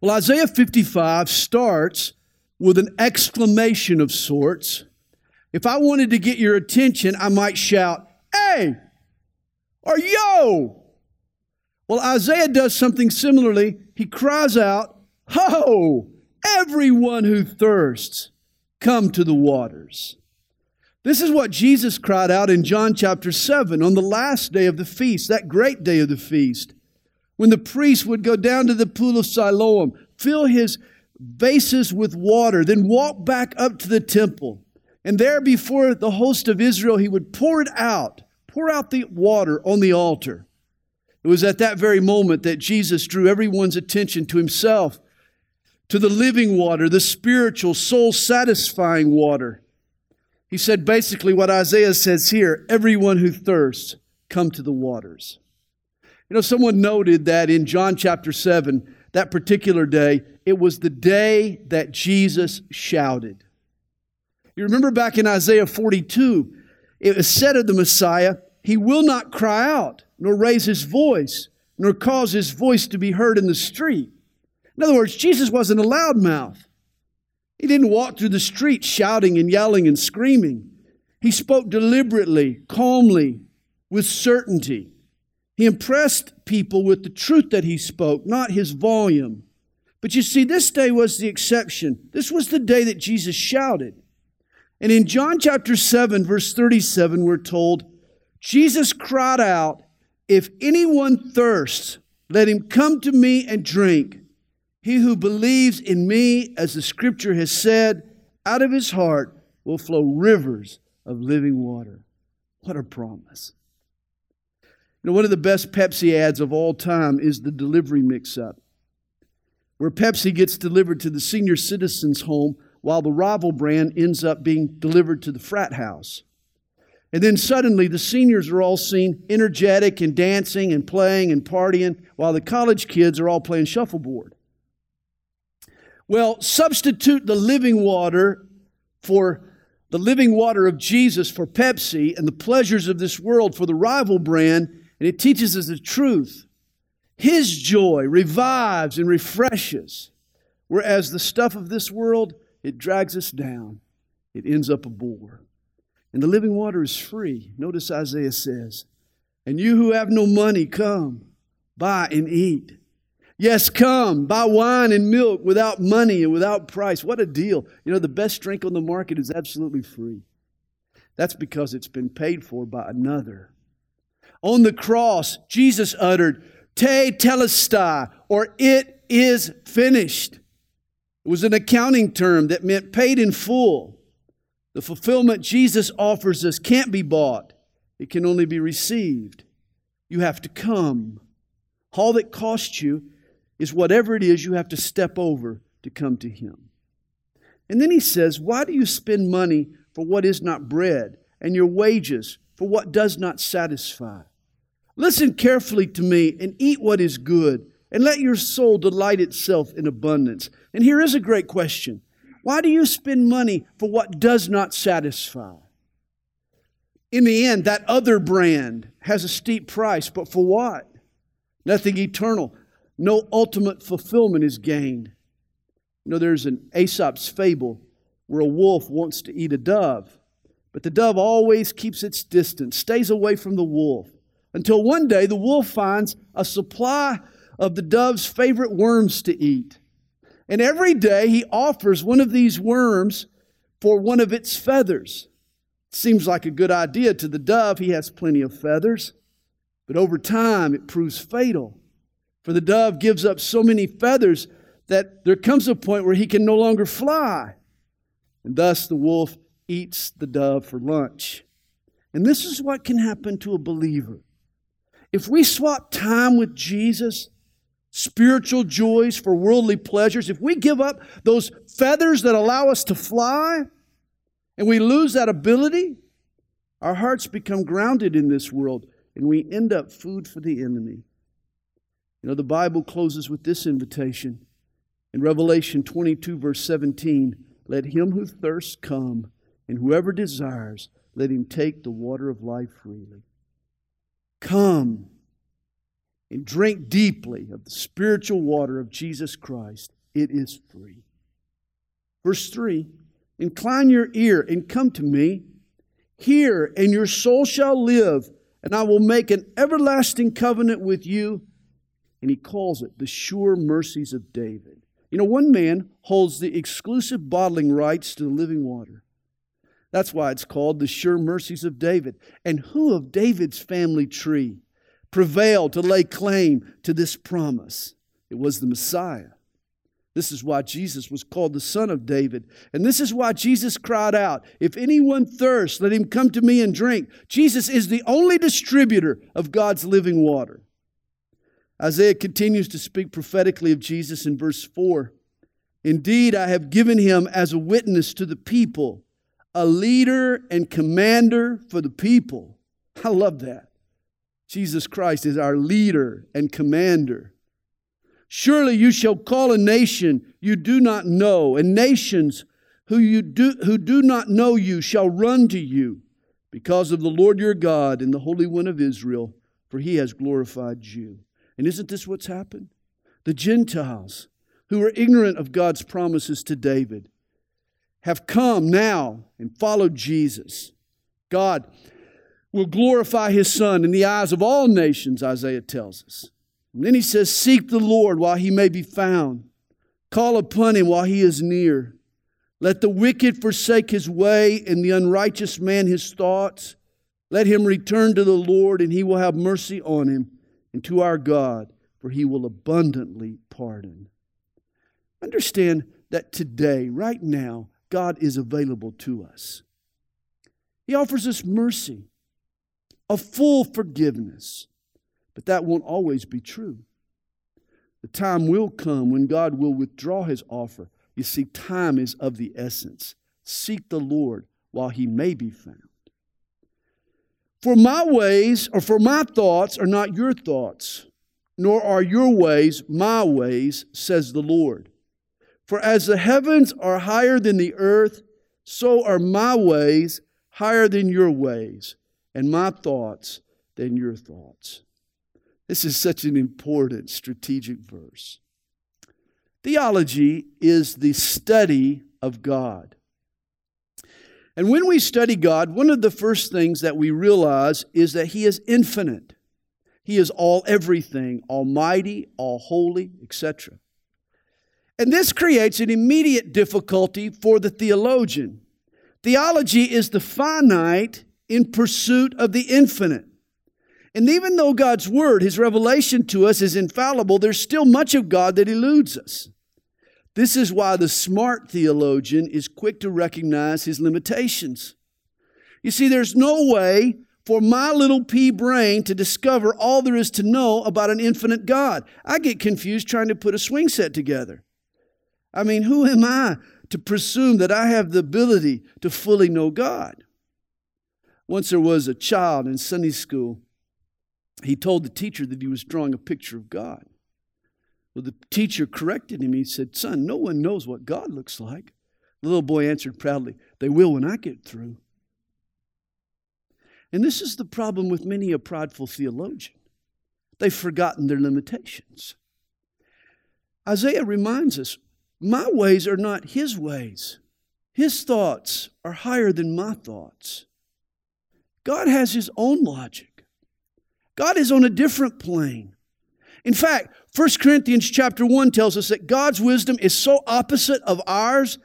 Well, Isaiah 55 starts with an exclamation of sorts. If I wanted to get your attention, I might shout, Hey, or Yo! Well, Isaiah does something similarly. He cries out, Ho! Everyone who thirsts, come to the waters. This is what Jesus cried out in John chapter 7 on the last day of the feast, that great day of the feast, when the priest would go down to the pool of Siloam, fill his vases with water, then walk back up to the temple. And there before the host of Israel, he would pour it out, pour out the water on the altar. It was at that very moment that Jesus drew everyone's attention to himself to the living water, the spiritual, soul satisfying water. He said basically what Isaiah says here everyone who thirsts, come to the waters. You know, someone noted that in John chapter 7, that particular day, it was the day that Jesus shouted. You remember back in Isaiah 42, it was said of the Messiah, He will not cry out, nor raise his voice, nor cause his voice to be heard in the street. In other words, Jesus wasn't a loudmouth. He didn't walk through the street shouting and yelling and screaming. He spoke deliberately, calmly, with certainty. He impressed people with the truth that he spoke, not his volume. But you see, this day was the exception. This was the day that Jesus shouted. And in John chapter 7, verse 37, we're told, Jesus cried out, If anyone thirsts, let him come to me and drink. He who believes in me, as the scripture has said, out of his heart will flow rivers of living water. What a promise. You know, one of the best Pepsi ads of all time is the delivery mix up, where Pepsi gets delivered to the senior citizen's home while the rival brand ends up being delivered to the frat house. And then suddenly the seniors are all seen energetic and dancing and playing and partying while the college kids are all playing shuffleboard. Well, substitute the living water for the living water of Jesus for Pepsi and the pleasures of this world for the rival brand, and it teaches us the truth. His joy revives and refreshes, whereas the stuff of this world, it drags us down. It ends up a bore. And the living water is free. Notice Isaiah says, And you who have no money, come, buy and eat. Yes, come, buy wine and milk without money and without price. What a deal. You know, the best drink on the market is absolutely free. That's because it's been paid for by another. On the cross, Jesus uttered, Tetelestai, or it is finished. It was an accounting term that meant paid in full. The fulfillment Jesus offers us can't be bought, it can only be received. You have to come. All that costs you is whatever it is you have to step over to come to Him. And then He says, Why do you spend money for what is not bread, and your wages for what does not satisfy? Listen carefully to me and eat what is good, and let your soul delight itself in abundance. And here is a great question Why do you spend money for what does not satisfy? In the end, that other brand has a steep price, but for what? Nothing eternal no ultimate fulfillment is gained. You know, there's an Aesop's fable where a wolf wants to eat a dove, but the dove always keeps its distance, stays away from the wolf, until one day the wolf finds a supply of the dove's favorite worms to eat. And every day he offers one of these worms for one of its feathers. Seems like a good idea to the dove. He has plenty of feathers. But over time, it proves fatal. For the dove gives up so many feathers that there comes a point where he can no longer fly. And thus the wolf eats the dove for lunch. And this is what can happen to a believer. If we swap time with Jesus, spiritual joys for worldly pleasures, if we give up those feathers that allow us to fly and we lose that ability, our hearts become grounded in this world and we end up food for the enemy. You know, the Bible closes with this invitation. In Revelation 22, verse 17, let him who thirsts come, and whoever desires, let him take the water of life freely. Come. and drink deeply of the spiritual water of Jesus Christ. It is free. Verse 3 Incline your ear and come to me. Hear, and your soul shall live, and I will make an everlasting covenant with you. And he calls it the sure mercies of David. You know, one man holds the exclusive bottling rights to the living water. That's why it's called the sure mercies of David. And who of David's family tree prevailed to lay claim to this promise? It was the Messiah. This is why Jesus was called the Son of David. And this is why Jesus cried out, If anyone thirsts, let him come to me and drink. Jesus is the only distributor of God's living water. Isaiah continues to speak prophetically of Jesus in verse 4. Indeed, I have given him as a witness to the people, a leader and commander for the people. I love that. Jesus Christ is our leader and commander. Surely you shall call a nation you do not know, and nations who, you do, who do not know you shall run to you because of the Lord your God and the Holy One of Israel, for he has glorified you. And isn't this what's happened? The Gentiles, who were ignorant of God's promises to David, have come now and followed Jesus. God will glorify his Son in the eyes of all nations, Isaiah tells us. And then he says, Seek the Lord while he may be found, call upon him while he is near. Let the wicked forsake his way, and the unrighteous man his thoughts. Let him return to the Lord, and he will have mercy on him, and to our God, for he will abundantly pardon. Understand that today, right now, God is available to us. He offers us mercy, a full forgiveness. But that won't always be true. The time will come when God will withdraw his offer. You see, time is of the essence. Seek the Lord while he may be found. For my ways or for my thoughts are not your thoughts, nor are your ways my ways, says the Lord. For as the heavens are higher than the earth, so are my ways higher than your ways, and my thoughts than your thoughts. This is such an important strategic verse. Theology is the study of God. And when we study God, one of the first things that we realize is that He is infinite. He is all everything, almighty, all holy, etc. And this creates an immediate difficulty for the theologian. Theology is the finite in pursuit of the infinite. And even though God's word, his revelation to us, is infallible, there's still much of God that eludes us. This is why the smart theologian is quick to recognize his limitations. You see, there's no way for my little pea brain to discover all there is to know about an infinite God. I get confused trying to put a swing set together. I mean, who am I to presume that I have the ability to fully know God? Once there was a child in Sunday school he told the teacher that he was drawing a picture of God. Well, the teacher corrected him. He said, Son, no one knows what God looks like. The little boy answered proudly, They will when I get through. And this is the problem with many a prideful theologian. They've forgotten their limitations. Isaiah reminds us my ways are not his ways, his thoughts are higher than my thoughts. God has his own logic. God is on a different plane. In fact, 1 Corinthians chapter 1 tells us that God's wisdom is so opposite of ours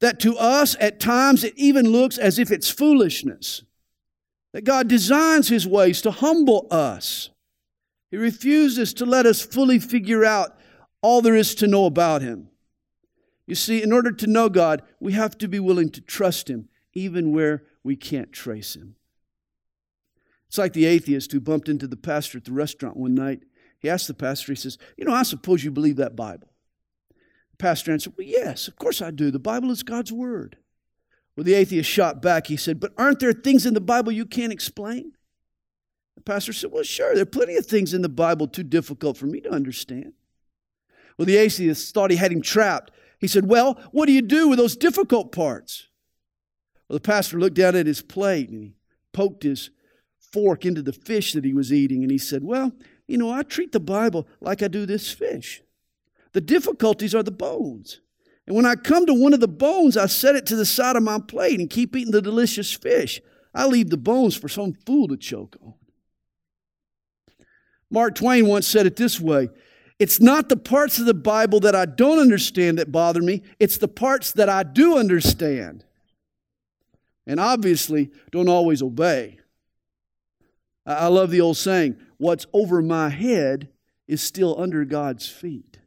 that to us at times it even looks as if it's foolishness. That God designs his ways to humble us. He refuses to let us fully figure out all there is to know about him. You see, in order to know God, we have to be willing to trust him even where we can't trace him. It's like the atheist who bumped into the pastor at the restaurant one night. He asked the pastor, he says, You know, I suppose you believe that Bible. The pastor answered, Well, yes, of course I do. The Bible is God's Word. Well, the atheist shot back. He said, But aren't there things in the Bible you can't explain? The pastor said, Well, sure, there are plenty of things in the Bible too difficult for me to understand. Well, the atheist thought he had him trapped. He said, Well, what do you do with those difficult parts? Well, the pastor looked down at his plate and he poked his fork into the fish that he was eating. And he said, Well, you know, I treat the Bible like I do this fish. The difficulties are the bones. And when I come to one of the bones, I set it to the side of my plate and keep eating the delicious fish. I leave the bones for some fool to choke on. Mark Twain once said it this way It's not the parts of the Bible that I don't understand that bother me, it's the parts that I do understand. And obviously, don't always obey. I love the old saying what's over my head is still under God's feet.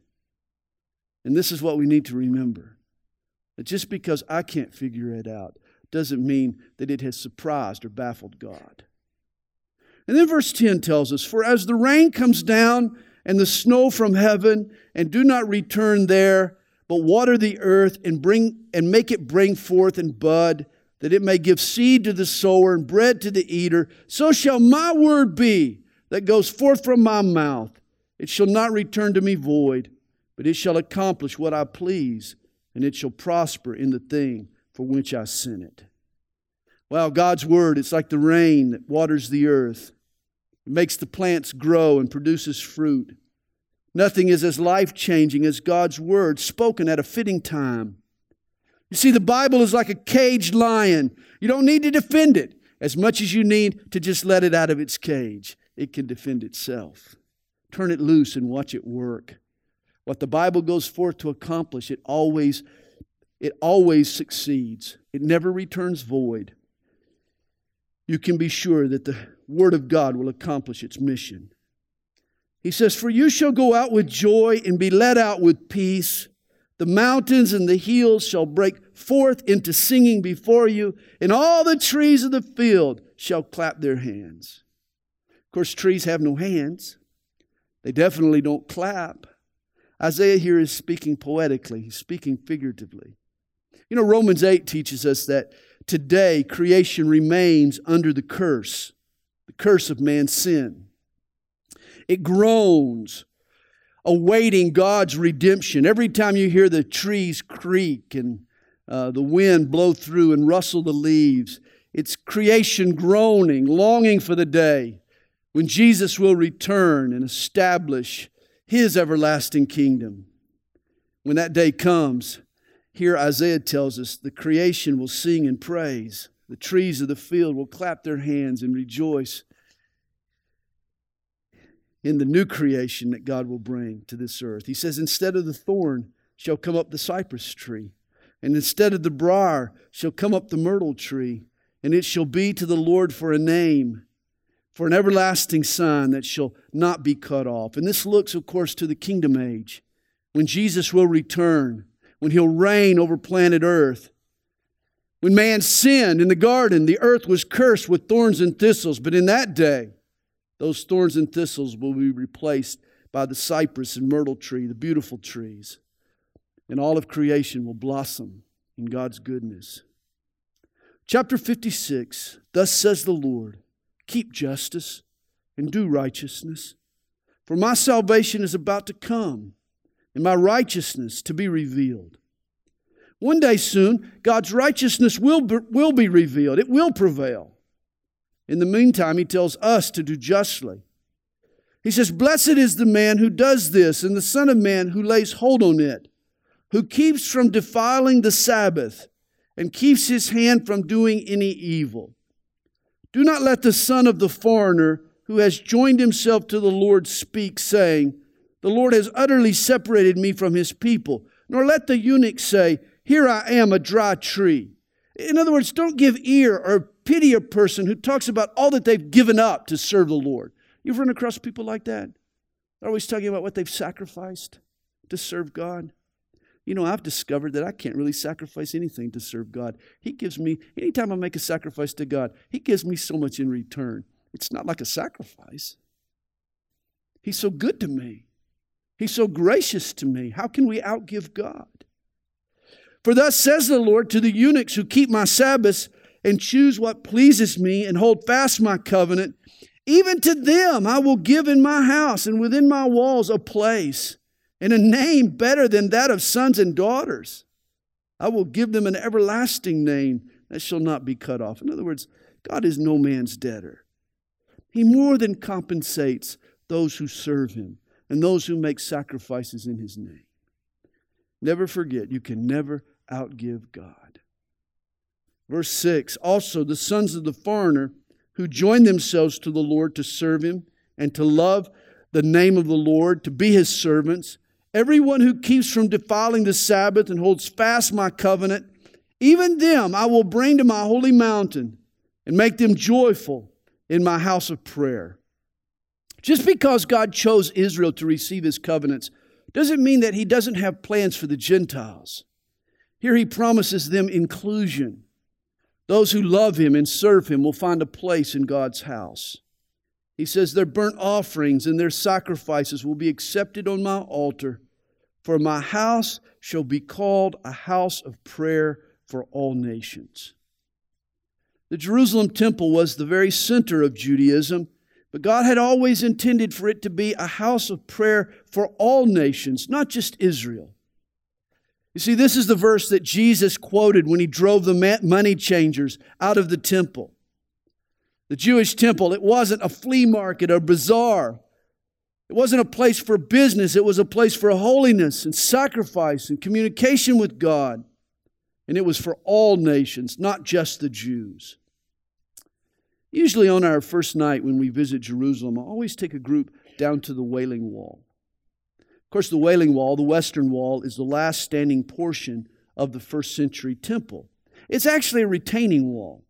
And this is what we need to remember that just because I can't figure it out doesn't mean that it has surprised or baffled God. And then verse 10 tells us For as the rain comes down and the snow from heaven, and do not return there, but water the earth and bring and make it bring forth and bud, that it may give seed to the sower and bread to the eater, so shall my word be that goes forth from my mouth. It shall not return to me void, but it shall accomplish what I please, and it shall prosper in the thing for which I sent it. Well, God's word, it's like the rain that waters the earth. It makes the plants grow and produces fruit. Nothing is as life changing as God's word spoken at a fitting time. You see, the Bible is like a caged lion. You don't need to defend it as much as you need to just let it out of its cage. It can defend itself. Turn it loose and watch it work. What the Bible goes forth to accomplish, it always it always succeeds. It never returns void. You can be sure that the Word of God will accomplish its mission. He says, For you shall go out with joy and be led out with peace. The mountains and the hills shall break forth into singing before you, and all the trees of the field shall clap their hands. Of course, trees have no hands, they definitely don't clap. Isaiah here is speaking poetically, he's speaking figuratively. You know, Romans 8 teaches us that today creation remains under the curse curse of man's sin. It groans, awaiting God's redemption. Every time you hear the trees creak and uh, the wind blow through and rustle the leaves, it's creation groaning, longing for the day when Jesus will return and establish his everlasting kingdom. When that day comes, here Isaiah tells us the creation will sing and praise. The trees of the field will clap their hands and rejoice in the new creation that God will bring to this earth. He says, Instead of the thorn shall come up the cypress tree, and instead of the briar shall come up the myrtle tree, and it shall be to the Lord for a name, for an everlasting sign that shall not be cut off. And this looks, of course, to the kingdom age, when Jesus will return, when he'll reign over planet earth. When man sinned in the garden, the earth was cursed with thorns and thistles. But in that day, those thorns and thistles will be replaced by the cypress and myrtle tree, the beautiful trees. And all of creation will blossom in God's goodness. Chapter 56 Thus says the Lord, keep justice and do righteousness, for my salvation is about to come, and my righteousness to be revealed. One day soon, God's righteousness will be, will be revealed, it will prevail. In the meantime, he tells us to do justly. He says, Blessed is the man who does this, and the Son of Man who lays hold on it, who keeps from defiling the Sabbath, and keeps his hand from doing any evil. Do not let the son of the foreigner who has joined himself to the Lord speak, saying, The Lord has utterly separated me from his people. Nor let the eunuch say, here I am, a dry tree. In other words, don't give ear or pity a person who talks about all that they've given up to serve the Lord. You've run across people like that? They're always talking about what they've sacrificed to serve God. You know, I've discovered that I can't really sacrifice anything to serve God. He gives me, anytime I make a sacrifice to God, He gives me so much in return. It's not like a sacrifice. He's so good to me, He's so gracious to me. How can we outgive God? For thus says the Lord to the eunuchs who keep my Sabbaths and choose what pleases me and hold fast my covenant, even to them I will give in my house and within my walls a place and a name better than that of sons and daughters. I will give them an everlasting name that shall not be cut off. In other words, God is no man's debtor. He more than compensates those who serve him and those who make sacrifices in his name. Never forget, you can never outgive God. Verse 6 Also, the sons of the foreigner who join themselves to the Lord to serve him and to love the name of the Lord, to be his servants, everyone who keeps from defiling the Sabbath and holds fast my covenant, even them I will bring to my holy mountain and make them joyful in my house of prayer. Just because God chose Israel to receive his covenants doesn't mean that he doesn't have plans for the Gentiles. Here he promises them inclusion. Those who love him and serve him will find a place in God's house. He says, Their burnt offerings and their sacrifices will be accepted on my altar, for my house shall be called a house of prayer for all nations. The Jerusalem temple was the very center of Judaism but God had always intended for it to be a house of prayer for all nations, not just Israel. You see, this is the verse that Jesus quoted when he drove the money changers out of the temple. The Jewish temple, it wasn't a flea market or bazaar. It wasn't a place for business, it was a place for holiness and sacrifice and communication with God. And it was for all nations, not just the Jews. Usually on our first night when we visit Jerusalem, I always take a group down to the Wailing Wall. Of course, the Wailing Wall, the Western Wall, is the last standing portion of the first century temple. It's actually a retaining wall.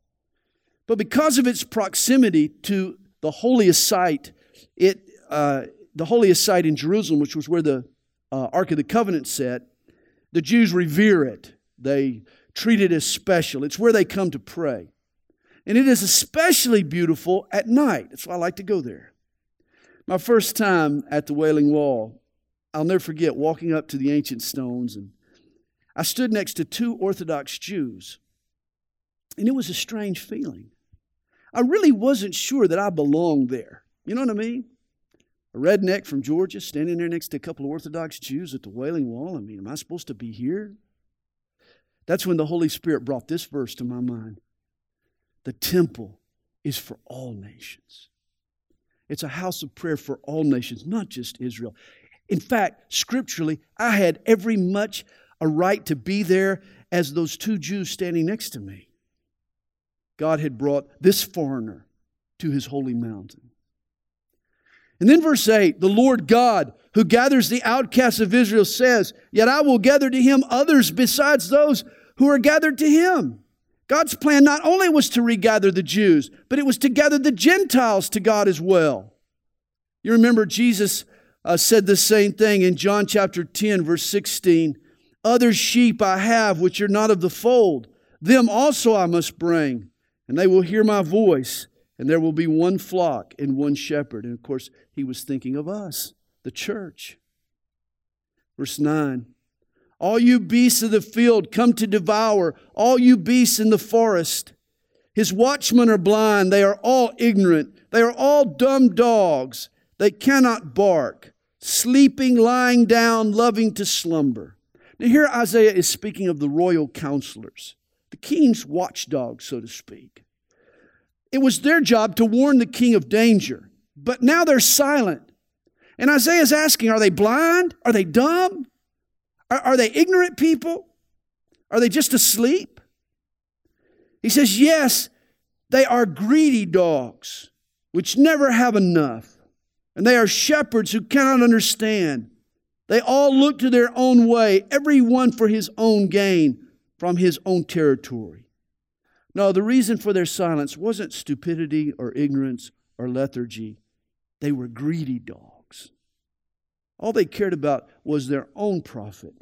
But because of its proximity to the holiest site, it, uh, the holiest site in Jerusalem, which was where the uh, Ark of the Covenant sat, the Jews revere it. They treat it as special. It's where they come to pray. And it is especially beautiful at night. That's why I like to go there. My first time at the Wailing Wall, I'll never forget walking up to the ancient stones and I stood next to two Orthodox Jews. And it was a strange feeling. I really wasn't sure that I belonged there. You know what I mean? A redneck from Georgia standing there next to a couple of Orthodox Jews at the Wailing Wall. I mean, am I supposed to be here? That's when the Holy Spirit brought this verse to my mind. The temple is for all nations. It's a house of prayer for all nations, not just Israel. In fact, scripturally, I had every much a right to be there as those two Jews standing next to me. God had brought this foreigner to his holy mountain. And then verse 8 the Lord God, who gathers the outcasts of Israel, says, Yet I will gather to him others besides those who are gathered to him. God's plan not only was to regather the Jews, but it was to gather the Gentiles to God as well. You remember Jesus uh, said the same thing in John chapter 10, verse 16. Other sheep I have which are not of the fold, them also I must bring, and they will hear my voice, and there will be one flock and one shepherd. And of course, he was thinking of us, the church. Verse 9 all you beasts of the field come to devour, all you beasts in the forest. His watchmen are blind, they are all ignorant, they are all dumb dogs, they cannot bark, sleeping, lying down, loving to slumber. Now, here Isaiah is speaking of the royal counselors, the king's watchdogs, so to speak. It was their job to warn the king of danger, but now they're silent. And Isaiah is asking, are they blind? Are they dumb? Are, are they ignorant people? Are they just asleep? He says, Yes, they are greedy dogs, which never have enough. And they are shepherds who cannot understand. They all look to their own way, every one for his own gain from his own territory. No, the reason for their silence wasn't stupidity or ignorance or lethargy. They were greedy dogs. All they cared about was their own profit,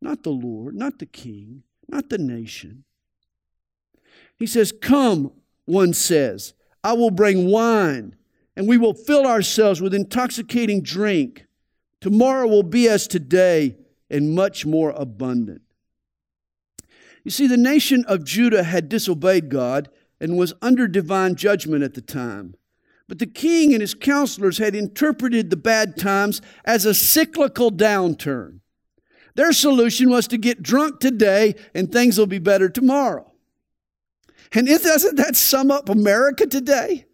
not the Lord, not the king, not the nation. He says, Come, one says, I will bring wine, and we will fill ourselves with intoxicating drink. Tomorrow will be as today, and much more abundant. You see, the nation of Judah had disobeyed God and was under divine judgment at the time. But the king and his counselors had interpreted the bad times as a cyclical downturn. Their solution was to get drunk today and things will be better tomorrow. And doesn't that sum up America today?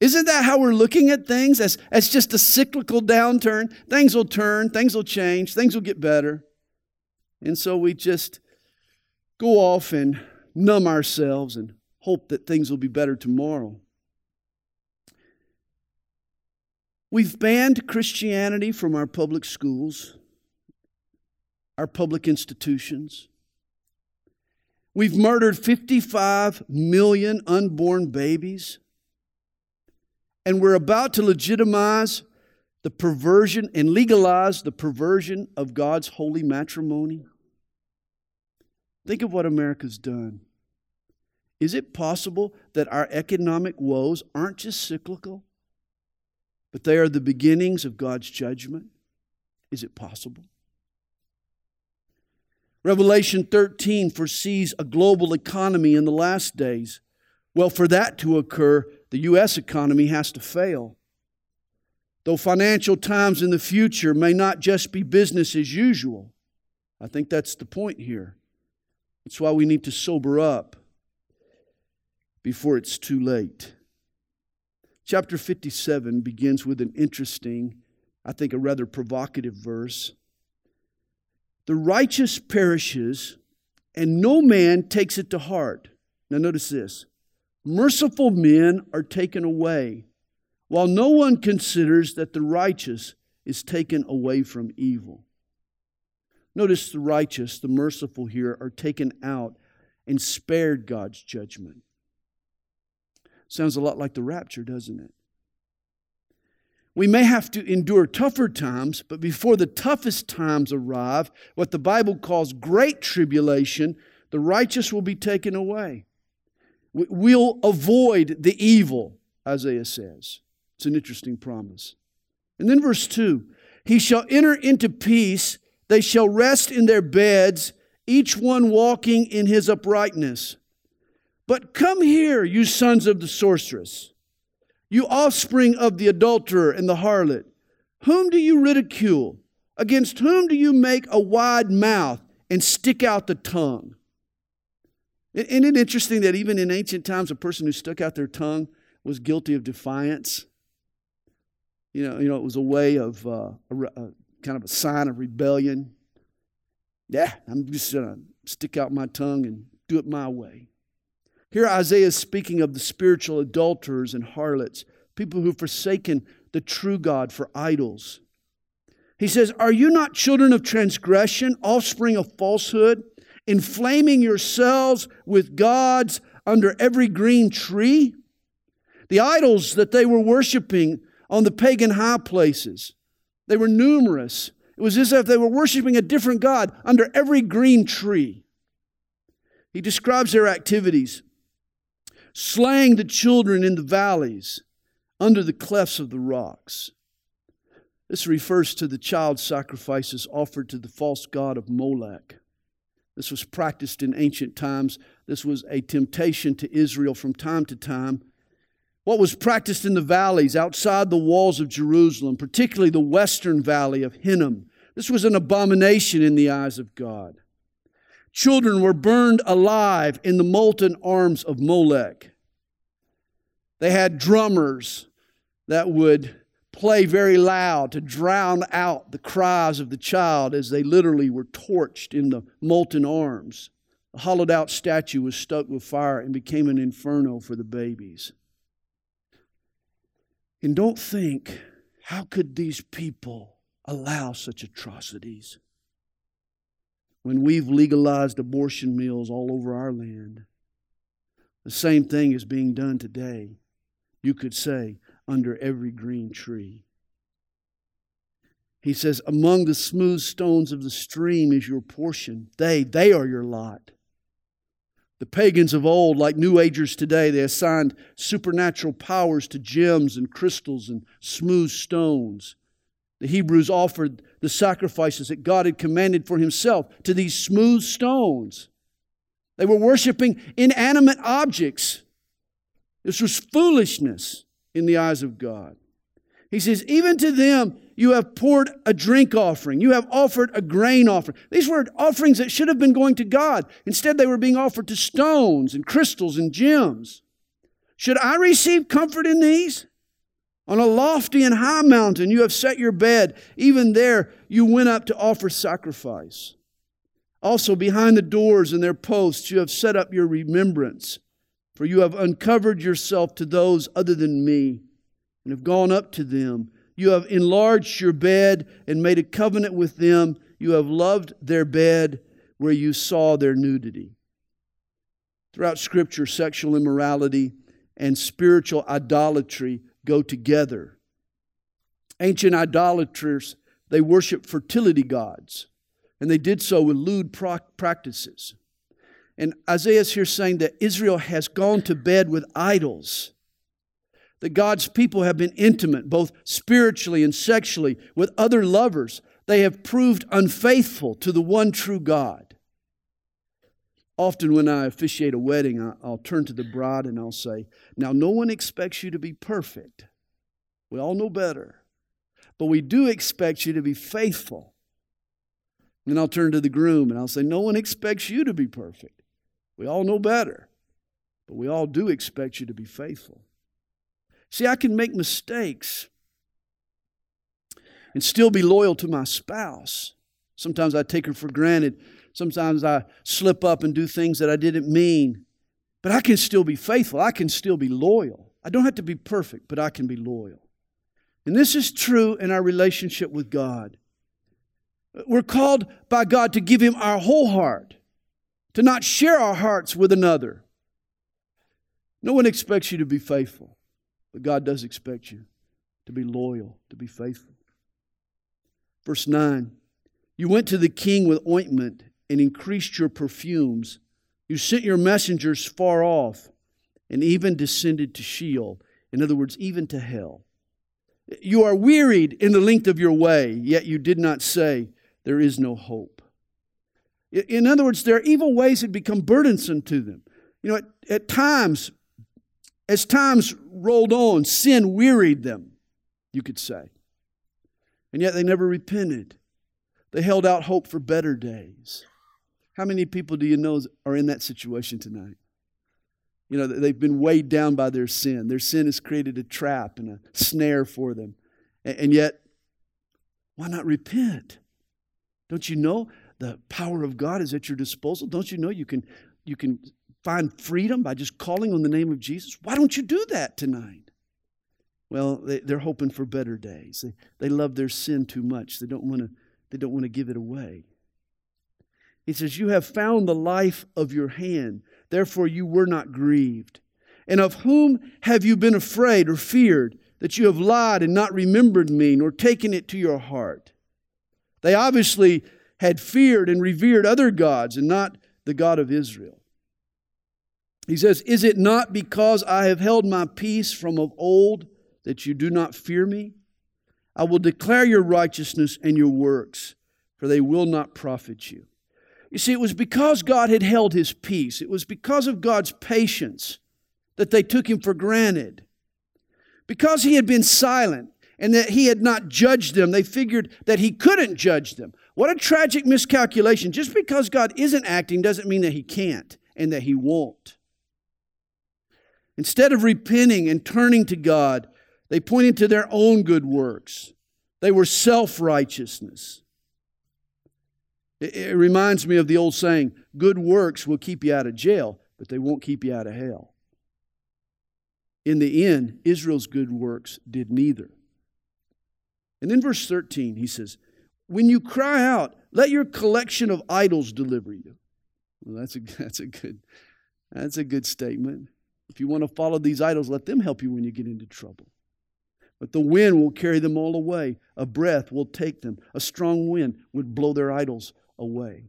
Isn't that how we're looking at things? As, as just a cyclical downturn? Things will turn, things will change, things will get better. And so we just go off and numb ourselves and hope that things will be better tomorrow. We've banned Christianity from our public schools, our public institutions. We've murdered 55 million unborn babies. And we're about to legitimize the perversion and legalize the perversion of God's holy matrimony. Think of what America's done. Is it possible that our economic woes aren't just cyclical, but they are the beginnings of God's judgment? Is it possible? Revelation 13 foresees a global economy in the last days. Well, for that to occur, the U.S. economy has to fail. Though financial times in the future may not just be business as usual, I think that's the point here. That's why we need to sober up before it's too late. Chapter 57 begins with an interesting, I think a rather provocative verse. The righteous perishes, and no man takes it to heart. Now, notice this merciful men are taken away, while no one considers that the righteous is taken away from evil. Notice the righteous, the merciful here, are taken out and spared God's judgment. Sounds a lot like the rapture, doesn't it? We may have to endure tougher times, but before the toughest times arrive, what the Bible calls great tribulation, the righteous will be taken away. We'll avoid the evil, Isaiah says. It's an interesting promise. And then verse 2 He shall enter into peace, they shall rest in their beds, each one walking in his uprightness. But come here, you sons of the sorceress, you offspring of the adulterer and the harlot. Whom do you ridicule? Against whom do you make a wide mouth and stick out the tongue? Isn't it interesting that even in ancient times, a person who stuck out their tongue was guilty of defiance? You know, you know, it was a way of uh, a, a kind of a sign of rebellion. Yeah, I'm just to stick out my tongue and do it my way. Here, Isaiah is speaking of the spiritual adulterers and harlots, people who've forsaken the true God for idols. He says, Are you not children of transgression, offspring of falsehood? Inflaming yourselves with gods under every green tree? The idols that they were worshiping on the pagan high places, they were numerous. It was as if they were worshiping a different God under every green tree. He describes their activities slaying the children in the valleys, under the clefts of the rocks. This refers to the child sacrifices offered to the false god of Molech. This was practiced in ancient times. This was a temptation to Israel from time to time. What was practiced in the valleys outside the walls of Jerusalem, particularly the western valley of Hinnom, this was an abomination in the eyes of God. Children were burned alive in the molten arms of Molech. They had drummers that would play very loud to drown out the cries of the child as they literally were torched in the molten arms. The hollowed out statue was stuck with fire and became an inferno for the babies. And don't think, how could these people allow such atrocities when we've legalized abortion mills all over our land? The same thing is being done today. You could say, under every green tree. He says, Among the smooth stones of the stream is your portion. They, they are your lot. The pagans of old, like New Agers today, they assigned supernatural powers to gems and crystals and smooth stones. The Hebrews offered the sacrifices that God had commanded for Himself to these smooth stones. They were worshiping inanimate objects. This was foolishness in the eyes of God. He says, Even to them you have poured a drink offering, you have offered a grain offering. These were offerings that should have been going to God. Instead, they were being offered to stones and crystals and gems. Should I receive comfort in these? On a lofty and high mountain you have set your bed. Even there you went up to offer sacrifice. Also, behind the doors and their posts, you have set up your remembrance, for you have uncovered yourself to those other than me, and have gone up to them. You have enlarged your bed and made a covenant with them. You have loved their bed where you saw their nudity. Throughout Scripture, sexual immorality and spiritual idolatry go together. Ancient idolaters, they worship fertility gods, and they did so with lewd practices. And Isaiah is here saying that Israel has gone to bed with idols. That God's people have been intimate, both spiritually and sexually, with other lovers. They have proved unfaithful to the one true God. Often, when I officiate a wedding, I'll turn to the bride and I'll say, Now, no one expects you to be perfect. We all know better. But we do expect you to be faithful. And I'll turn to the groom and I'll say, No one expects you to be perfect. We all know better. But we all do expect you to be faithful. See, I can make mistakes and still be loyal to my spouse. Sometimes I take her for granted Sometimes I slip up and do things that I didn't mean. But I can still be faithful. I can still be loyal. I don't have to be perfect, but I can be loyal. And this is true in our relationship with God. We're called by God to give Him our whole heart, to not share our hearts with another. No one expects you to be faithful, but God does expect you to be loyal, to be faithful. Verse 9 You went to the king with ointment and increased your perfumes. You sent your messengers far off and even descended to Sheol. In other words, even to hell. You are wearied in the length of your way, yet you did not say, There is no hope. In other words, their evil ways had become burdensome to them. You know, at, at times, as times rolled on, sin wearied them, you could say. And yet they never repented. They held out hope for better days. How many people do you know are in that situation tonight? You know, they've been weighed down by their sin. Their sin has created a trap and a snare for them. And yet, why not repent? Don't you know the power of God is at your disposal? Don't you know you can, you can find freedom by just calling on the name of Jesus? Why don't you do that tonight? Well, they, are hoping for better days. They, they love their sin too much. They don't want to they don't want to give it away. He says, You have found the life of your hand, therefore you were not grieved. And of whom have you been afraid or feared that you have lied and not remembered me, nor taken it to your heart? They obviously had feared and revered other gods and not the God of Israel. He says, Is it not because I have held my peace from of old that you do not fear me? I will declare your righteousness and your works, for they will not profit you. You see, it was because God had held his peace, it was because of God's patience that they took him for granted. Because he had been silent and that he had not judged them, they figured that he couldn't judge them. What a tragic miscalculation. Just because God isn't acting doesn't mean that he can't and that he won't. Instead of repenting and turning to God, they pointed to their own good works. They were self righteousness. It, it reminds me of the old saying good works will keep you out of jail, but they won't keep you out of hell. In the end, Israel's good works did neither. And then verse 13, he says, When you cry out, let your collection of idols deliver you. Well, that's a, that's a, good, that's a good statement. If you want to follow these idols, let them help you when you get into trouble. But the wind will carry them all away. A breath will take them. A strong wind would blow their idols away.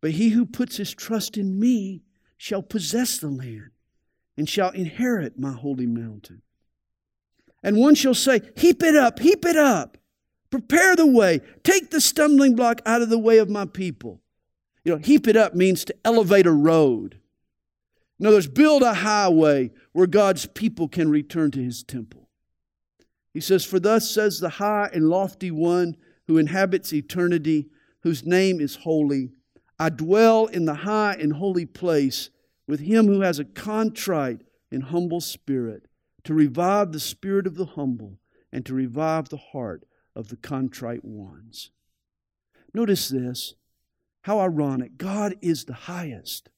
But he who puts his trust in me shall possess the land and shall inherit my holy mountain. And one shall say, Heap it up, heap it up, prepare the way, take the stumbling block out of the way of my people. You know, heap it up means to elevate a road. In other words, build a highway where God's people can return to his temple. He says, For thus says the high and lofty one who inhabits eternity whose name is holy. I dwell in the high and holy place with him who has a contrite and humble spirit, to revive the spirit of the humble, and to revive the heart of the contrite ones. Notice this how ironic. God is the highest.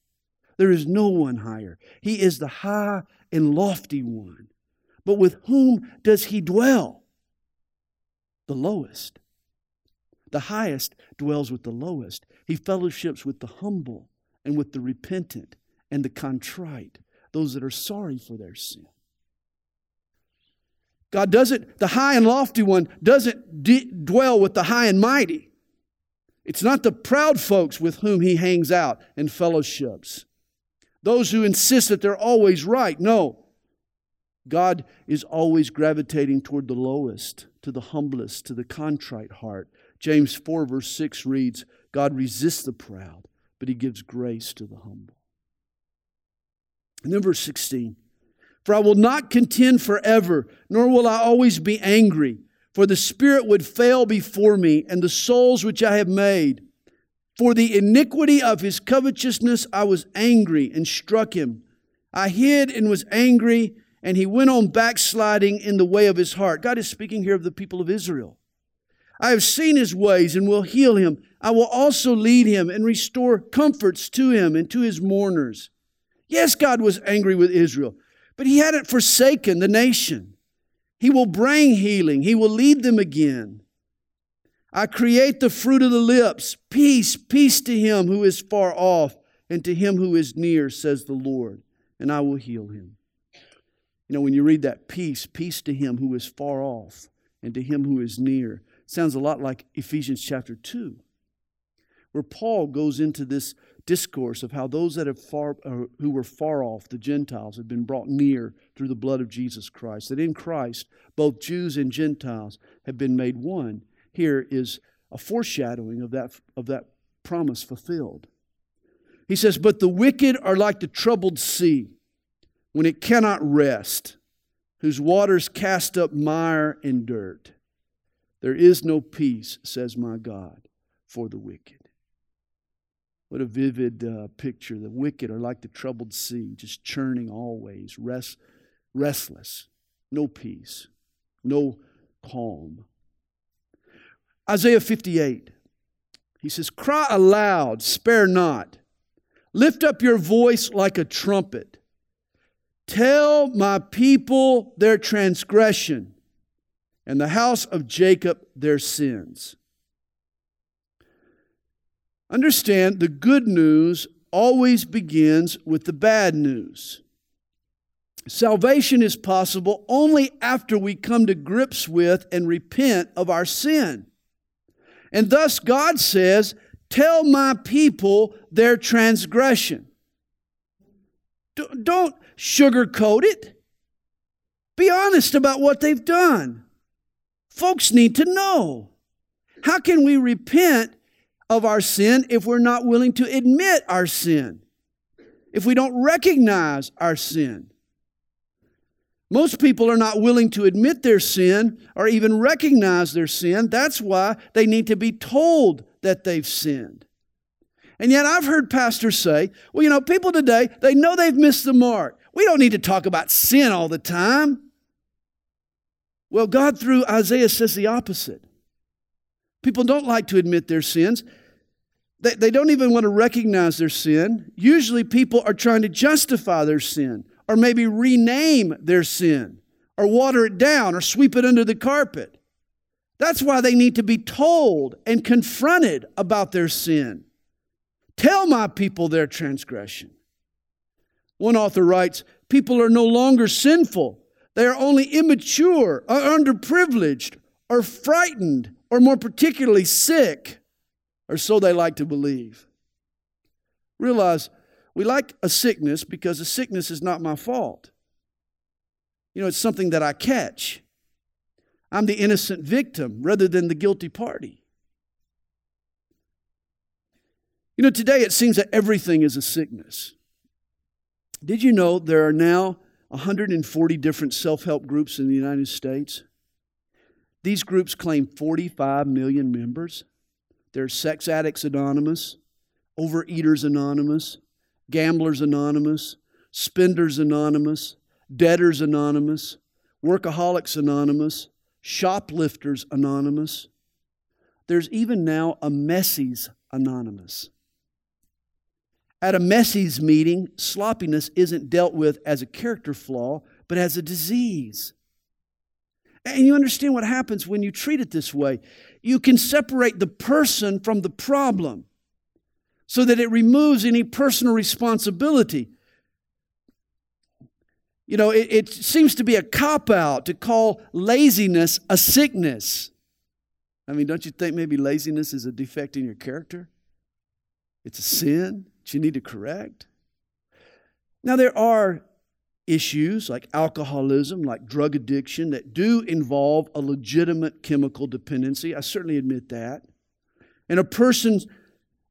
There is no one higher. He is the high and lofty one. But with whom does he dwell? The lowest. The highest dwells with the lowest. He fellowships with the humble and with the repentant and the contrite, those that are sorry for their sin. God doesn't, the high and lofty one doesn't dwell with the high and mighty. It's not the proud folks with whom he hangs out and fellowships. Those who insist that they're always right. No. God is always gravitating toward the lowest, to the humblest, to the contrite heart. James 4, verse 6 reads God resists the proud, but he gives grace to the humble. And then verse 16 For I will not contend forever, nor will I always be angry, for the Spirit would fail before me, and the souls which I have made. For the iniquity of his covetousness I was angry and struck him. I hid and was angry, and he went on backsliding in the way of his heart. God is speaking here of the people of Israel. I have seen his ways and will heal him. I will also lead him and restore comforts to him and to his mourners. Yes, God was angry with Israel, but he hadn't forsaken the nation. He will bring healing, he will lead them again. I create the fruit of the lips. Peace, peace to him who is far off and to him who is near, says the Lord, and I will heal him. You know, when you read that peace, peace to him who is far off and to him who is near, sounds a lot like Ephesians chapter 2, where Paul goes into this discourse of how those that have far, uh, who were far off, the Gentiles, have been brought near through the blood of Jesus Christ. That in Christ, both Jews and Gentiles have been made one. Here is a foreshadowing of that, of that promise fulfilled. He says, But the wicked are like the troubled sea when it cannot rest, whose waters cast up mire and dirt. There is no peace, says my God, for the wicked. What a vivid uh, picture. The wicked are like the troubled sea, just churning always, rest, restless, no peace, no calm. Isaiah 58, he says, Cry aloud, spare not. Lift up your voice like a trumpet. Tell my people their transgression and the house of Jacob their sins. Understand the good news always begins with the bad news. Salvation is possible only after we come to grips with and repent of our sin. And thus God says, Tell my people their transgression. Don't sugarcoat it. Be honest about what they've done. Folks need to know. How can we repent of our sin if we're not willing to admit our sin, if we don't recognize our sin. Most people are not willing to admit their sin or even recognize their sin. That's why they need to be told that they've sinned. And yet I've heard pastors say, well, you know, people today, they know they've missed the mark. We don't need to talk about sin all the time. Well, God through Isaiah says the opposite. People don't like to admit their sins. They, they don't even want to recognize their sin. Usually, people are trying to justify their sin or maybe rename their sin or water it down or sweep it under the carpet. That's why they need to be told and confronted about their sin. Tell my people their transgression. One author writes People are no longer sinful, they are only immature or underprivileged or frightened or more particularly sick, or so they like to believe. Realize we like a sickness because a sickness is not my fault. You know, it's something that I catch. I'm the innocent victim rather than the guilty party. You know, today it seems that everything is a sickness. Did you know there are now 140 different self help groups in the United States? These groups claim 45 million members. There's Sex Addicts Anonymous, Overeaters Anonymous, Gamblers Anonymous, Spenders Anonymous, Debtors Anonymous, Workaholics Anonymous, Shoplifters Anonymous. There's even now a Messies Anonymous. At a Messies meeting, sloppiness isn't dealt with as a character flaw, but as a disease. And you understand what happens when you treat it this way. You can separate the person from the problem so that it removes any personal responsibility. You know, it, it seems to be a cop out to call laziness a sickness. I mean, don't you think maybe laziness is a defect in your character? It's a sin that you need to correct. Now, there are issues like alcoholism, like drug addiction, that do involve a legitimate chemical dependency. I certainly admit that. And a person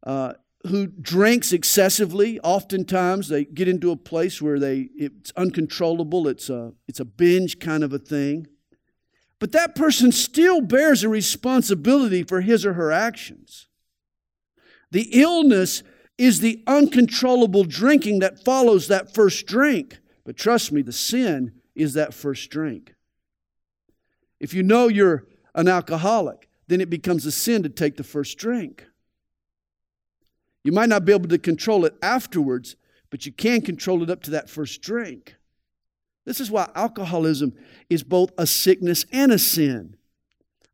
uh, who drinks excessively, oftentimes they get into a place where they it's uncontrollable. It's a it's a binge kind of a thing. But that person still bears a responsibility for his or her actions. The illness is the uncontrollable drinking that follows that first drink. But trust me, the sin is that first drink. If you know you're an alcoholic, then it becomes a sin to take the first drink. You might not be able to control it afterwards, but you can control it up to that first drink. This is why alcoholism is both a sickness and a sin.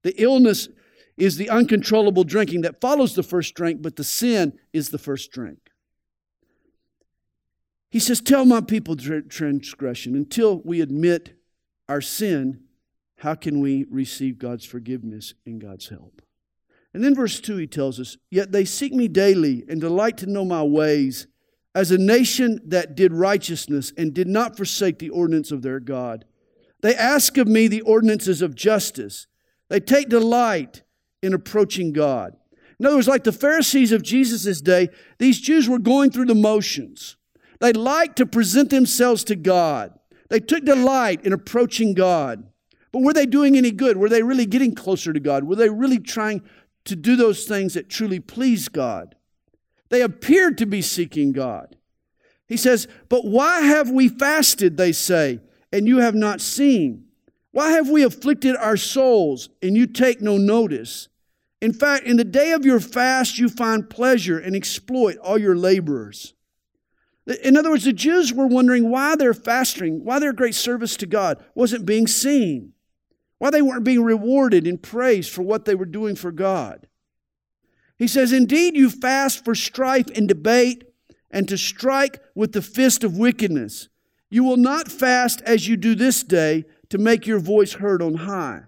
The illness is the uncontrollable drinking that follows the first drink, but the sin is the first drink. He says, Tell my people transgression. Until we admit our sin, how can we receive God's forgiveness and God's help? And then verse 2, he tells us, Yet they seek me daily and delight to know my ways, as a nation that did righteousness and did not forsake the ordinance of their God. They ask of me the ordinances of justice. They take delight in approaching God. In other words, like the Pharisees of Jesus' day, these Jews were going through the motions. They liked to present themselves to God. They took delight in approaching God. But were they doing any good? Were they really getting closer to God? Were they really trying to do those things that truly please God? They appeared to be seeking God. He says, But why have we fasted, they say, and you have not seen? Why have we afflicted our souls, and you take no notice? In fact, in the day of your fast, you find pleasure and exploit all your laborers. In other words, the Jews were wondering why their fasting, why their great service to God wasn't being seen, why they weren't being rewarded and praised for what they were doing for God. He says, Indeed, you fast for strife and debate and to strike with the fist of wickedness. You will not fast as you do this day to make your voice heard on high.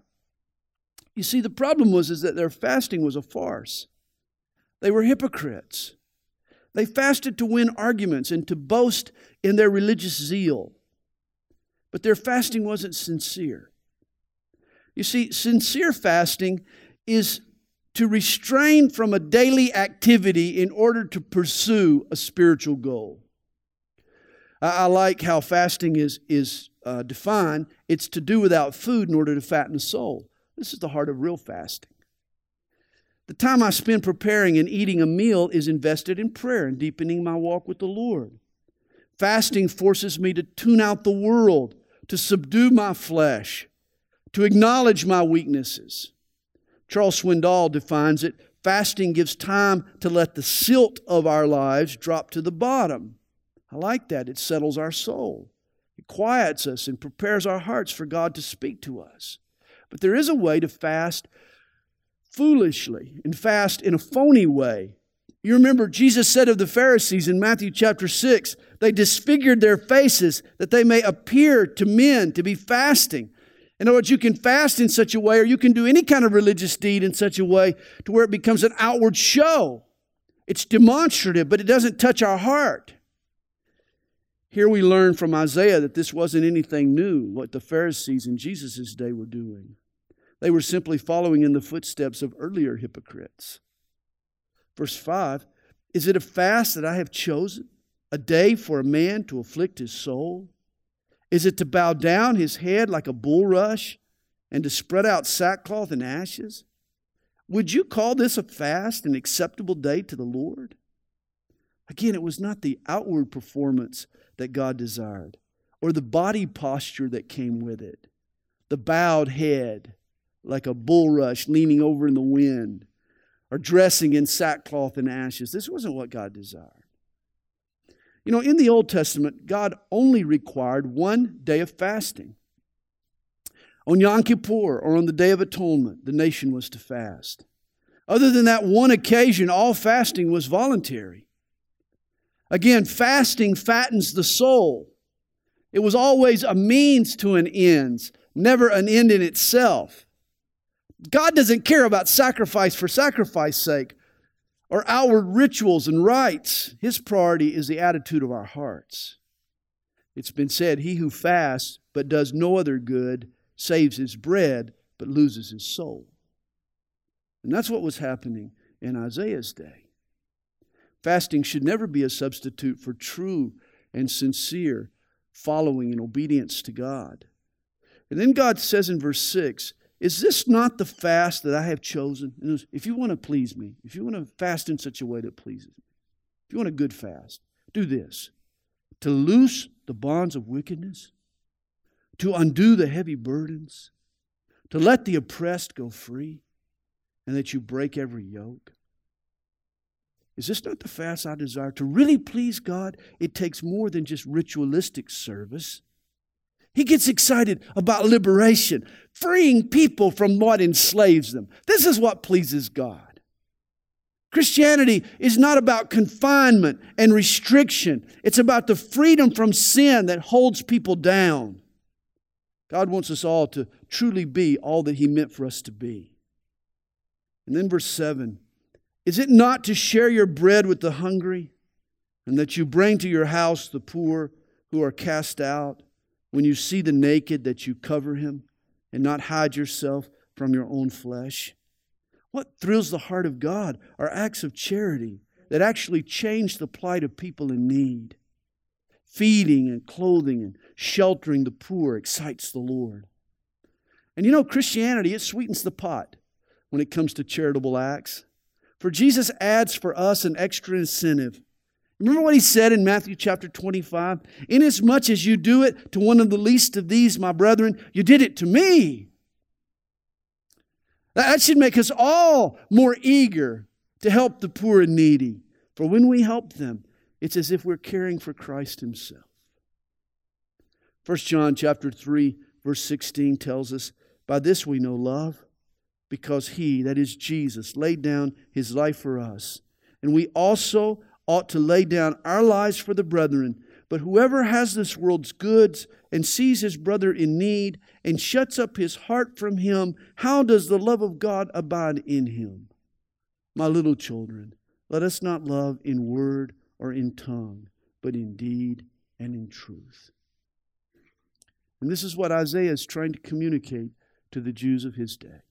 You see, the problem was is that their fasting was a farce. They were hypocrites. They fasted to win arguments and to boast in their religious zeal. But their fasting wasn't sincere. You see, sincere fasting is to restrain from a daily activity in order to pursue a spiritual goal. I, I like how fasting is, is uh, defined it's to do without food in order to fatten the soul. This is the heart of real fasting. The time I spend preparing and eating a meal is invested in prayer and deepening my walk with the Lord. Fasting forces me to tune out the world, to subdue my flesh, to acknowledge my weaknesses. Charles Swindoll defines it fasting gives time to let the silt of our lives drop to the bottom. I like that. It settles our soul, it quiets us and prepares our hearts for God to speak to us. But there is a way to fast foolishly and fast in a phony way. You remember Jesus said of the Pharisees in Matthew chapter 6, they disfigured their faces that they may appear to men to be fasting. In other words, you can fast in such a way, or you can do any kind of religious deed in such a way to where it becomes an outward show. It's demonstrative, but it doesn't touch our heart. Here we learn from Isaiah that this wasn't anything new, what the Pharisees in Jesus' day were doing. They were simply following in the footsteps of earlier hypocrites. Verse 5 Is it a fast that I have chosen, a day for a man to afflict his soul? Is it to bow down his head like a bulrush and to spread out sackcloth and ashes? Would you call this a fast, an acceptable day to the Lord? Again, it was not the outward performance that God desired, or the body posture that came with it. The bowed head, like a bulrush leaning over in the wind, or dressing in sackcloth and ashes. This wasn't what God desired. You know, in the Old Testament, God only required one day of fasting. On Yom Kippur or on the Day of Atonement, the nation was to fast. Other than that one occasion, all fasting was voluntary. Again, fasting fattens the soul. It was always a means to an end, never an end in itself. God doesn't care about sacrifice for sacrifice sake or outward rituals and rites. His priority is the attitude of our hearts. It's been said, He who fasts but does no other good saves his bread but loses his soul. And that's what was happening in Isaiah's day. Fasting should never be a substitute for true and sincere following and obedience to God. And then God says in verse 6 Is this not the fast that I have chosen? If you want to please me, if you want to fast in such a way that pleases me, if you want a good fast, do this to loose the bonds of wickedness, to undo the heavy burdens, to let the oppressed go free and that you break every yoke? Is this not the fast I desire? To really please God, it takes more than just ritualistic service. He gets excited about liberation, freeing people from what enslaves them. This is what pleases God. Christianity is not about confinement and restriction, it's about the freedom from sin that holds people down. God wants us all to truly be all that He meant for us to be. And then verse 7 Is it not to share your bread with the hungry, and that you bring to your house the poor who are cast out? When you see the naked, that you cover him, and not hide yourself from your own flesh? What thrills the heart of God are acts of charity that actually change the plight of people in need. Feeding and clothing and sheltering the poor excites the Lord. And you know, Christianity, it sweetens the pot when it comes to charitable acts. For Jesus adds for us an extra incentive. Remember what he said in Matthew chapter 25? Inasmuch as you do it to one of the least of these, my brethren, you did it to me. That should make us all more eager to help the poor and needy. For when we help them, it's as if we're caring for Christ himself. 1 John chapter 3 verse 16 tells us, by this we know love because he, that is Jesus, laid down his life for us. And we also ought to lay down our lives for the brethren. But whoever has this world's goods and sees his brother in need and shuts up his heart from him, how does the love of God abide in him? My little children, let us not love in word or in tongue, but in deed and in truth. And this is what Isaiah is trying to communicate to the Jews of his day.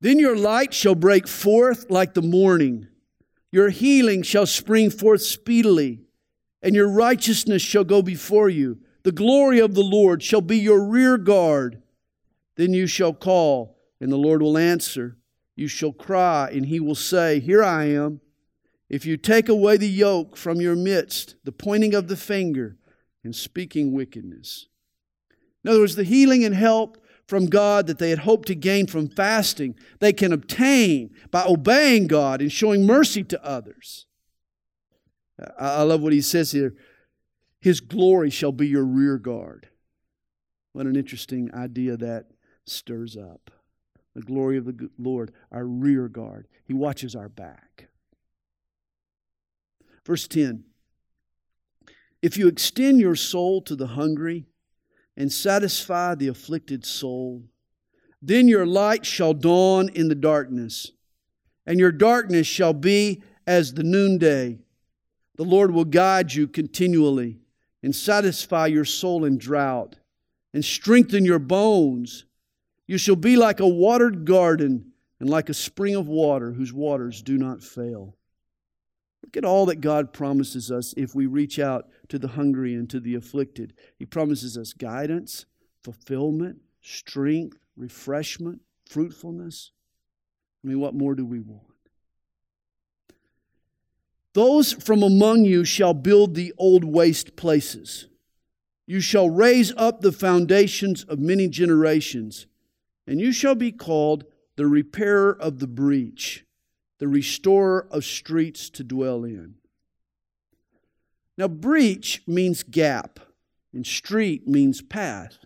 Then your light shall break forth like the morning. Your healing shall spring forth speedily, and your righteousness shall go before you. The glory of the Lord shall be your rear guard. Then you shall call, and the Lord will answer. You shall cry, and he will say, Here I am. If you take away the yoke from your midst, the pointing of the finger, and speaking wickedness. In other words, the healing and help from God that they had hoped to gain from fasting, they can obtain by obeying God and showing mercy to others. I love what he says here His glory shall be your rear guard. What an interesting idea that stirs up. The glory of the Lord, our rear guard. He watches our back. Verse 10 If you extend your soul to the hungry, and satisfy the afflicted soul. Then your light shall dawn in the darkness, and your darkness shall be as the noonday. The Lord will guide you continually and satisfy your soul in drought and strengthen your bones. You shall be like a watered garden and like a spring of water whose waters do not fail. Look at all that God promises us if we reach out to the hungry and to the afflicted. He promises us guidance, fulfillment, strength, refreshment, fruitfulness. I mean, what more do we want? Those from among you shall build the old waste places. You shall raise up the foundations of many generations, and you shall be called the repairer of the breach, the restorer of streets to dwell in. Now, breach means gap, and street means path.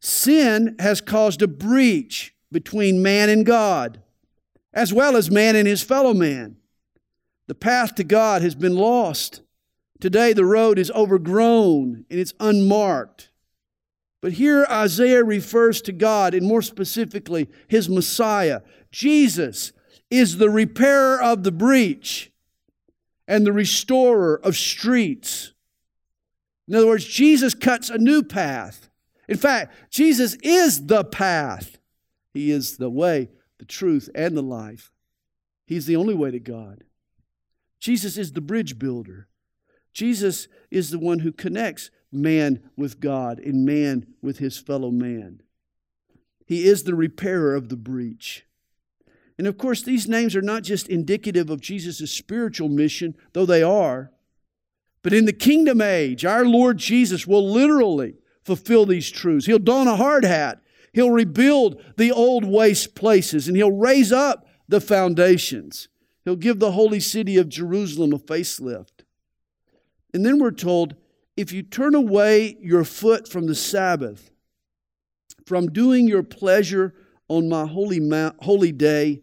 Sin has caused a breach between man and God, as well as man and his fellow man. The path to God has been lost. Today, the road is overgrown and it's unmarked. But here, Isaiah refers to God, and more specifically, his Messiah. Jesus is the repairer of the breach and the restorer of streets. In other words, Jesus cuts a new path. In fact, Jesus is the path. He is the way, the truth, and the life. He's the only way to God. Jesus is the bridge builder. Jesus is the one who connects man with God and man with his fellow man. He is the repairer of the breach. And of course, these names are not just indicative of Jesus' spiritual mission, though they are, but in the kingdom age, our Lord Jesus will literally fulfill these truths. He'll don a hard hat, He'll rebuild the old waste places, and He'll raise up the foundations. He'll give the holy city of Jerusalem a facelift. And then we're told if you turn away your foot from the Sabbath, from doing your pleasure on my holy, holy day,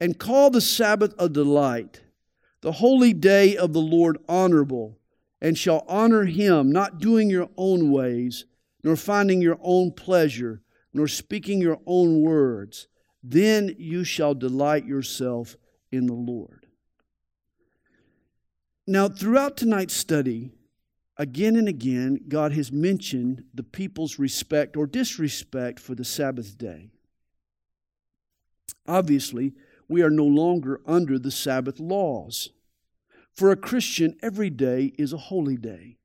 and call the Sabbath a delight, the holy day of the Lord honorable, and shall honor him, not doing your own ways, nor finding your own pleasure, nor speaking your own words, then you shall delight yourself in the Lord. Now, throughout tonight's study, again and again, God has mentioned the people's respect or disrespect for the Sabbath day. Obviously, we are no longer under the Sabbath laws. For a Christian, every day is a holy day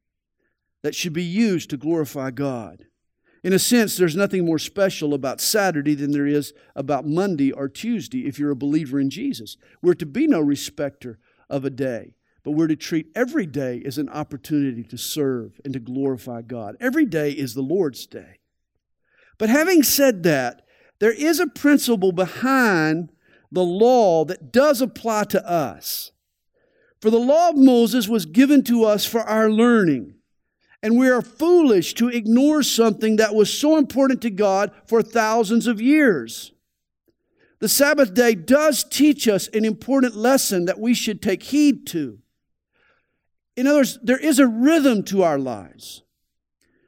that should be used to glorify God. In a sense, there's nothing more special about Saturday than there is about Monday or Tuesday if you're a believer in Jesus. We're to be no respecter of a day, but we're to treat every day as an opportunity to serve and to glorify God. Every day is the Lord's day. But having said that, there is a principle behind the law that does apply to us. For the law of Moses was given to us for our learning. And we are foolish to ignore something that was so important to God for thousands of years. The Sabbath day does teach us an important lesson that we should take heed to. In other words, there is a rhythm to our lives.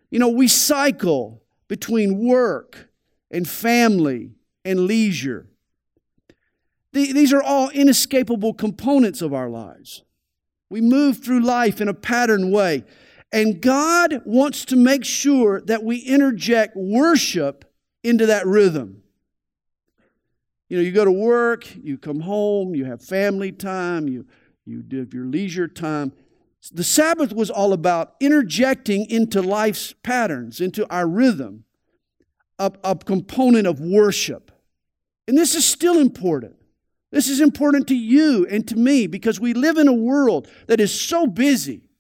You know, we cycle between work and family and leisure. These are all inescapable components of our lives. We move through life in a patterned way. And God wants to make sure that we interject worship into that rhythm. You know, you go to work, you come home, you have family time, you, you have your leisure time. The Sabbath was all about interjecting into life's patterns, into our rhythm, a, a component of worship. And this is still important. This is important to you and to me because we live in a world that is so busy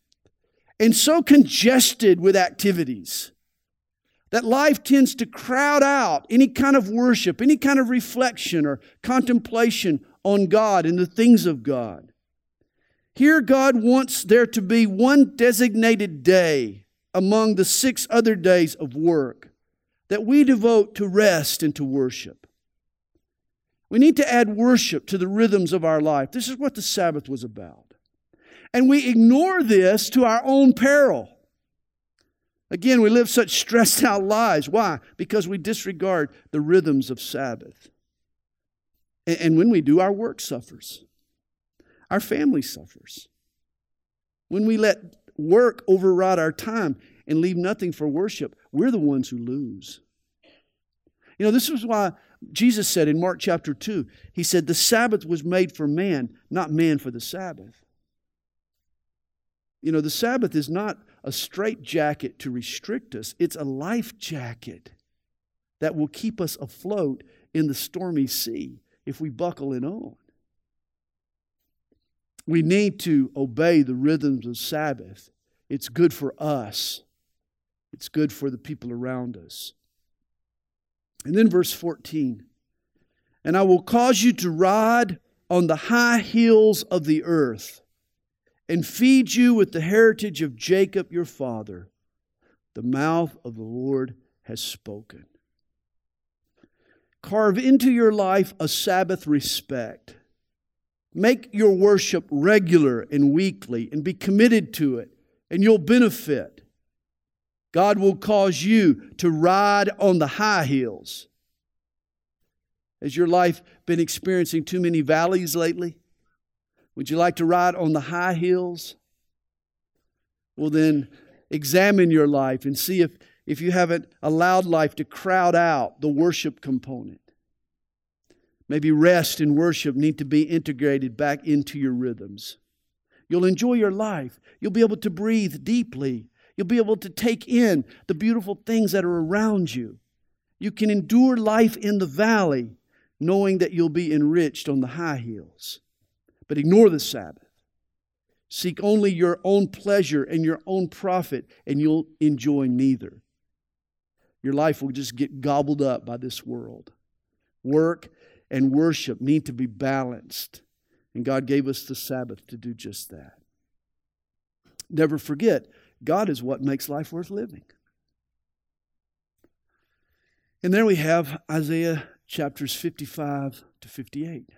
and so congested with activities that life tends to crowd out any kind of worship, any kind of reflection or contemplation on God and the things of God. Here, God wants there to be one designated day among the six other days of work that we devote to rest and to worship. We need to add worship to the rhythms of our life. This is what the Sabbath was about. And we ignore this to our own peril. Again, we live such stressed out lives. Why? Because we disregard the rhythms of Sabbath. And when we do, our work suffers, our family suffers. When we let work override our time and leave nothing for worship, we're the ones who lose. You know, this is why Jesus said in Mark chapter 2, He said, The Sabbath was made for man, not man for the Sabbath. You know, the Sabbath is not a straight jacket to restrict us, it's a life jacket that will keep us afloat in the stormy sea if we buckle it on. We need to obey the rhythms of Sabbath. It's good for us, it's good for the people around us. And then verse 14 And I will cause you to ride on the high hills of the earth and feed you with the heritage of Jacob your father. The mouth of the Lord has spoken. Carve into your life a Sabbath respect. Make your worship regular and weekly and be committed to it, and you'll benefit. God will cause you to ride on the high hills. Has your life been experiencing too many valleys lately? Would you like to ride on the high hills? Well, then examine your life and see if, if you haven't allowed life to crowd out the worship component. Maybe rest and worship need to be integrated back into your rhythms. You'll enjoy your life. You'll be able to breathe deeply. You'll be able to take in the beautiful things that are around you. You can endure life in the valley knowing that you'll be enriched on the high hills. But ignore the Sabbath. Seek only your own pleasure and your own profit, and you'll enjoy neither. Your life will just get gobbled up by this world. Work and worship need to be balanced, and God gave us the Sabbath to do just that. Never forget, God is what makes life worth living. And there we have Isaiah chapters 55 to 58.